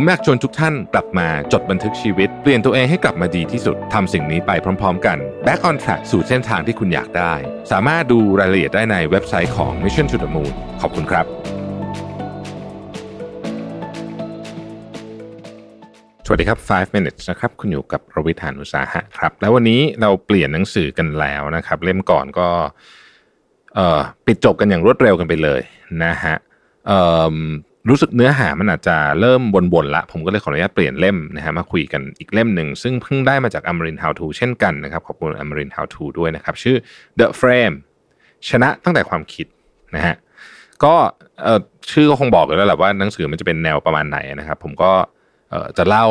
ผมอยากชวนทุกท่านกลับมาจดบันทึกชีวิต เปลี่ยนตัวเองให้กลับมาดีที่สุดทำสิ่งนี้ไปพร้อม ๆ กัน Back on Track สู่เส้นทางที่คุณอยากได้ สามารถดูรายละเอียดได้ในเว็บไซต์ของ Mission to the Moon ขอบคุณครับ สวัสดีครับ 5 minutes นะครับ คุณอยู่กับรวิธานอุตสาหะครับ แล้ววันนี้เราเปลี่ยนหนังสือกันแล้วนะครับ เล่มก่อนก็ปิดจบกันอย่างรวดเร็วกันไปเลยนะฮะเอ่อ รู้สึกเนื้อหามันอาจจะเริ่มวนๆละ ผมก็เลยขออนุญาตเปลี่ยนเล่มนะฮะมาคุยกันอีกเล่มหนึ่ง ซึ่งเพิ่งได้มาจากอมริน How to เช่นกันนะครับ ขอบคุณอมริน How to ด้วยนะครับ ชื่อ The Frame ชนะตั้งแต่ความคิดนะฮะก็เอ่อชื่อก็คงบอกเลยแล้วแหละว่าหนังสือมันจะเป็นแนวประมาณไหนนะครับ ผมก็เอ่อจะเล่า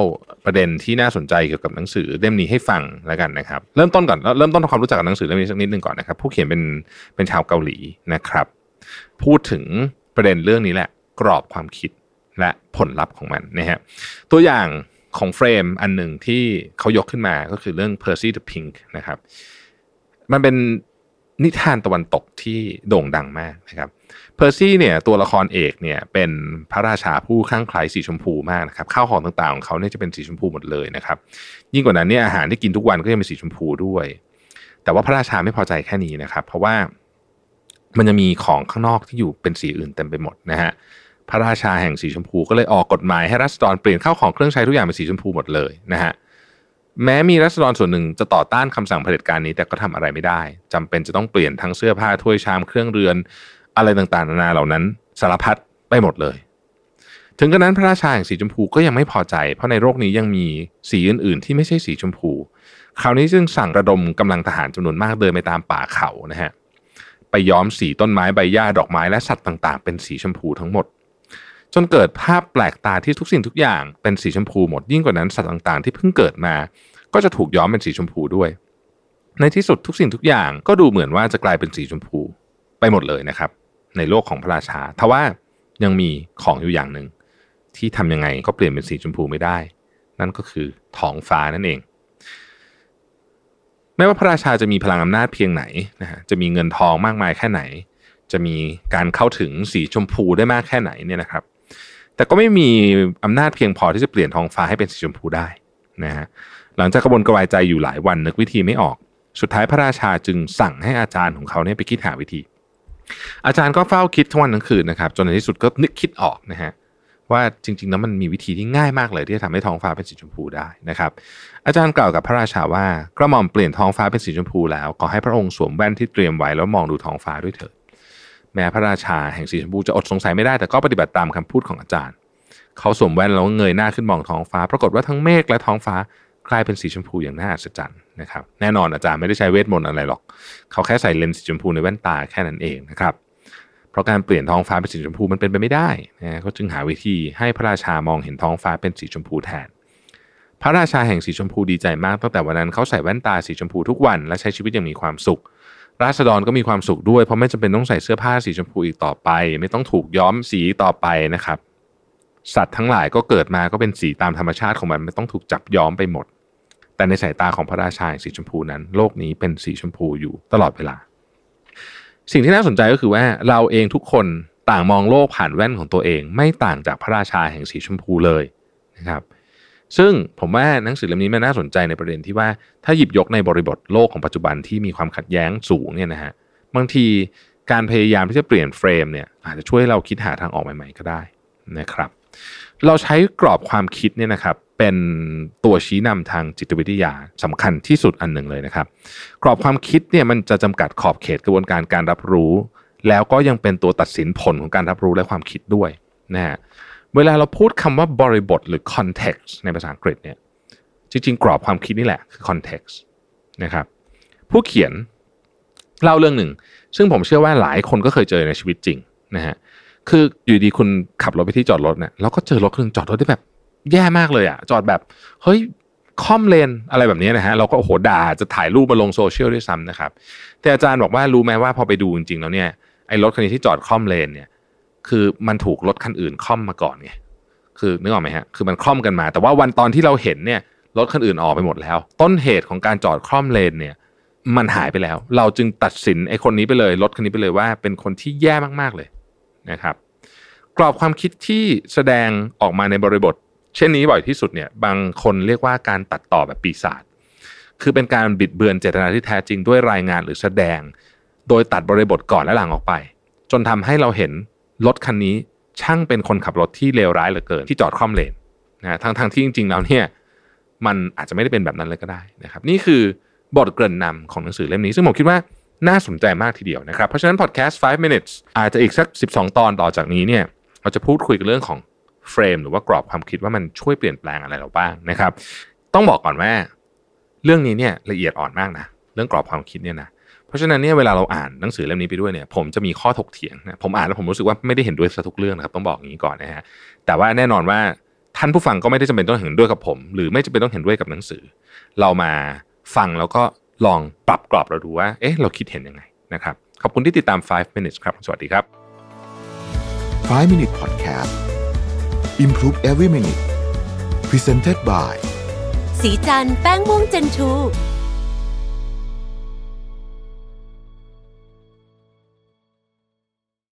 ประเด็นที่น่าสนใจเกี่ยวกับหนังสือเล่มนี้ให้ฟังแล้วกันนะครับ เริ่มต้นก่อนเริ่มต้นความรู้จักกับหนังสือเล่มนี้สักนิดหนึ่งก่อนนะครับ ผู้เขียนเป็นเป็นชาวเกาหลีนะครับ พูดถึงประเด็นเรื่องนี้แหละ กรอบความคิดและผลลัพธ์ของมันนะฮะตัวอย่างของเฟรมอันหนึ่งที่เขายกขึ้นมาก็คือเรื่อง Percy the Pink นะครับ มันเป็นนิทานตะวันตกที่โด่งดังมากนะครับเพอร์ซี่เนี่ยตัวละครเอกเนี่ยเป็นพระราชาผู้ข้างใคล้สีชมพูมากนะครับข้าวของต่างๆของเขาเนี่ยจะเป็นสีชมพูหมดเลยนะครับยิ่งกว่านั้นเนี่ยอาหารที่กินทุกวันก็ยังเป็นสีชมพูด้วย แต่ว่าพระราชาไม่พอใจแค่นี้นะครับ เพราะว่ามันจะมีของข้างนอกที่อยู่เป็นสีอื่นเต็มไปหมดนะฮะ พระราชาแห่งสีชมพูก็เลยออกกฎหมายให้รัษฎรเปลี่ยนข้าวของเครื่องใช้ทุกอย่างเป็นสีชมพูหมดเลยนะฮะแม้มีรัษฎรส่วนหนึ่งจะต่อต้านคำสั่งเผด็จการนี้แต่ก็ทำอะไรไม่ได้จำเป็นจะต้องเปลี่ยนทั้งเสื้อผ้าถ้วยชามเครื่องเรือน อะไรต่างๆนานาเหล่านั้นสารพัดไปหมดเลย ถึงกระนั้นพระราชาแห่งสีชมพูก็ยังไม่พอใจ เพราะในโลกนี้ยังมีสีอื่นๆ ที่ไม่ใช่สีชมพู คราวนี้จึงสั่งระดมกำลังทหารจำนวนมากเดินไปตามป่าเขานะฮะไปย้อมสีต้นไม้ใบหญ้าดอกไม้และสัตว์ต่างๆ เป็นสีชมพูทั้งหมด จนเกิดภาพแปลกตาที่ทุกสิ่งทุกอย่างเป็นสีชมพูหมดยิ่งกว่านั้นสัตว์ต่างๆ ที่เพิ่งเกิดมา ก็จะถูกย้อมเป็นสีชมพูด้วย ในที่สุดทุกสิ่งทุกอย่างก็ดูเหมือนว่าจะกลายเป็นสีชมพูไปหมดเลยนะครับ ในโลกของพระราชาทว่ายังมีของอยู่อย่างหนึ่งที่ทำยังไงก็เปลี่ยนเป็นสีชมพูไม่ได้ นั่นก็คือท้องฟ้านั่นเองไม่ว่าพระราชาจะมีพลังอำนาจเพียงไหนนะฮะจะมีเงินทองมากมายแค่ไหน จะมีการเข้าถึงสีชมพูได้มากแค่ไหนเนี่ยนะครับ แต่ก็ไม่มีอำนาจเพียงพอที่จะเปลี่ยนท้องฟ้าให้เป็นสีชมพูได้นะฮะหลังจากกระบวนกระวายใจอยู่หลายวันนึกวิธีไม่ออก สุดท้ายพระราชาจึงสั่งให้อาจารย์ของเขาเนี่ยไปคิดหาวิธี อาจารย์ก็เฝ้าคิดทั้งวันทั้งคืนนะครับจนในที่สุดก็นึกคิดออกนะฮะว่าจริงๆแล้วมันมีวิธีที่ง่ายมากเลยที่จะทำให้ท้องฟ้าเป็นสีชมพูได้นะครับ อาจารย์กล่าวกับพระราชาว่ากระหม่อมเปลี่ยนท้องฟ้าเป็นสีชมพูแล้วขอให้พระองค์สวมแว่นที่เตรียมไว้แล้วมองดูท้องฟ้าด้วยเถิด แม้พระราชาแห่งสีชมพูจะอดสงสัยไม่ได้แต่ก็ปฏิบัติตามคำพูดของอาจารย์ เขาสวมแว่นแล้วเงยหน้าขึ้นมองท้องฟ้า ปรากฏว่าทั้งเมฆและท้องฟ้ากลายเป็นสีชมพูอย่างน่าอัศจรรย์นะครับ แน่นอนอาจารย์ไม่ได้ใช้เวทมนต์อะไรหรอก เขาแค่ใส่เลนส์สีชมพูในแว่นตาแค่นั้นเองนะครับ เพราะการเปลี่ยนท้องฟ้าเป็นสีชมพูมันเป็นไปไม่ได้นะเขาจึงหาวิธีให้พระราชามองเห็นท้องฟ้าเป็นสีชมพูแทน พระราชาแห่งสีชมพูดีใจมากตั้งแต่วันนั้นเขาใส่แว่นตาสีชมพูทุกวันและใช้ชีวิตอย่างมีความสุข ราษฎรก็มีความสุขด้วย เพราะไม่จำเป็นต้องใส่เสื้อผ้าสีชมพูอีกต่อไป ไม่ต้องถูกย้อมสีต่อไปนะครับ สัตว์ทั้งหลายก็เกิดมาก็เป็นสีตามธรรมชาติของมันไม่ต้องถูกจับย้อมไปหมด แต่ในสายตาของพระราชาสีชมพูนั้น โลกนี้เป็นสีชมพูอยู่ตลอดเวลา สิ่งที่น่าสนใจก็คือว่าเราเองทุกคนต่างมองโลกผ่านแว่นของตัวเอง ไม่ต่างจากพระราชาแห่งสีชมพูเลยนะครับ ซึ่งผมว่าหนังสือเล่มนี้มันน่าสนใจในประเด็นที่ว่าถ้าหยิบยกในบริบทโลกของปัจจุบันที่มีความขัดแย้งสูงเนี่ยนะฮะบางทีการพยายามที่จะเปลี่ยนเฟรมเนี่ยอาจจะช่วยให้เราคิดหาทางออกใหม่ ๆ ก็ได้นะครับ เราใช้กรอบความคิดเนี่ยนะครับเป็นตัวชี้นำทางจิตวิทยาสำคัญที่สุดอันหนึ่งเลยนะครับ กรอบความคิดเนี่ยมันจะจำกัดขอบเขตกระบวนการการรับรู้ แล้วก็ยังเป็นตัวตัดสินผลของการรับรู้และความคิดด้วยนะฮะ เวลาเราพูดคำว่าบริบทหรือ context ในภาษาอังกฤษเนี่ยจริงๆ กรอบความคิดนี่แหละคือ context นะครับผู้เขียนเล่าเรื่องหนึ่ง ซึ่งผมเชื่อว่าหลายคนก็เคยเจอในชีวิตจริงนะฮะคืออยู่ดีคุณขับรถไปที่จอดรถเนี่ยแล้วก็เจอรถคันนึงจอดรถได้แบบแย่มากเลยอะ่ะจอดแบบเฮ้ยคอมเลนอะไรแบบนี้นะฮะเราก็โอ้โหด่าจะถ่ายรูปมาลงโซเชียลด้วยซ้ำนะครับแต่อาจารย์บอกว่ารู้ไหมว่าพอไปดูจริงๆแล้วเนี่ยไอ้รถคันนี้ที่จอดคอมเลนเนี่ย คือมันถูกรถคันอื่นคล่อมมาก่อนไงคือนึกออกไหมฮะคือมันคล่อมกันมา แต่ว่าวันตอนที่เราเห็นเนี่ยรถคันอื่นออกไปหมดแล้ว ต้นเหตุของการจอดคล่อมเลนเนี่ย มันหายไปแล้ว เราจึงตัดสินไอ้คนนี้ไปเลยรถคันนี้ไปเลยว่าเป็นคนที่แย่มากๆเลยนะครับ กรอบความคิดที่แสดงออกมาในบริบท เช่นนี้บ่อยที่สุดเนี่ยบางคนเรียกว่าการตัดต่อแบบปีศาจคือเป็นการบิดเบือนเจตนาที่แท้จริงด้วยรายงานหรือแสดง โดยตัดบริบทก่อนและหลังออกไป จนทำให้เราเห็น รถคันนี้ช่างเป็นคนขับรถที่เลวร้ายเหลือเกินที่จอดคล่อมเลนนะทั้งทงที่จริงๆแล้วเนี่ยมันอาจจะไม่ได้เป็นแบบนั้นเลยก็ได้นะครับ นี่คือบทเกริ่นนำของหนังสือเล่มนี้ ซึ่งผมคิดว่าน่าสนใจมากทีเดียวนะครับ เพราะฉะนั้นพอดแคสต์5 minutes อาจจะอีกสัก 12 ตอนต่อจากนี้เนี่ยเราจะพูดคุยกันเรื่องของเฟรมหรือว่ากรอบความคิดว่ามันช่วยเปลี่ยนแปลงอะไรเราบ้างนะครับ ต้องบอกก่อนว่า เรื่องนี้เนี่ยละเอียดอ่อนมากนะเรื่องกรอบความคิดเนี่ยนะ เพราะฉะนั้นเนี่ยเวลาเราอ่านหนังสือเล่มนี้ไปด้วยเนี่ยผมจะมีข้อถกเถียงนะผมอ่านแล้วผมรู้สึกว่าไม่ได้เห็นด้วยซะทุกเรื่องนะครับต้องบอกอย่างนี้ก่อนนะฮะแต่ว่าแน่นอนว่าท่านผู้ฟังก็ไม่ได้จำเป็นต้องเห็นด้วยกับผม หรือไม่จำเป็นต้องเห็นด้วยกับหนังสือ เรามาฟังแล้วก็ลองปรับกรอบเราดูว่าเอ๊ะเราคิดเห็นยังไงนะครับขอบคุณที่ติดตาม 5 minutes ครับ สวัสดีครับ 5 Minute Podcast Improve Every Minute Presented by สีจันแป้งม่วงเจนทู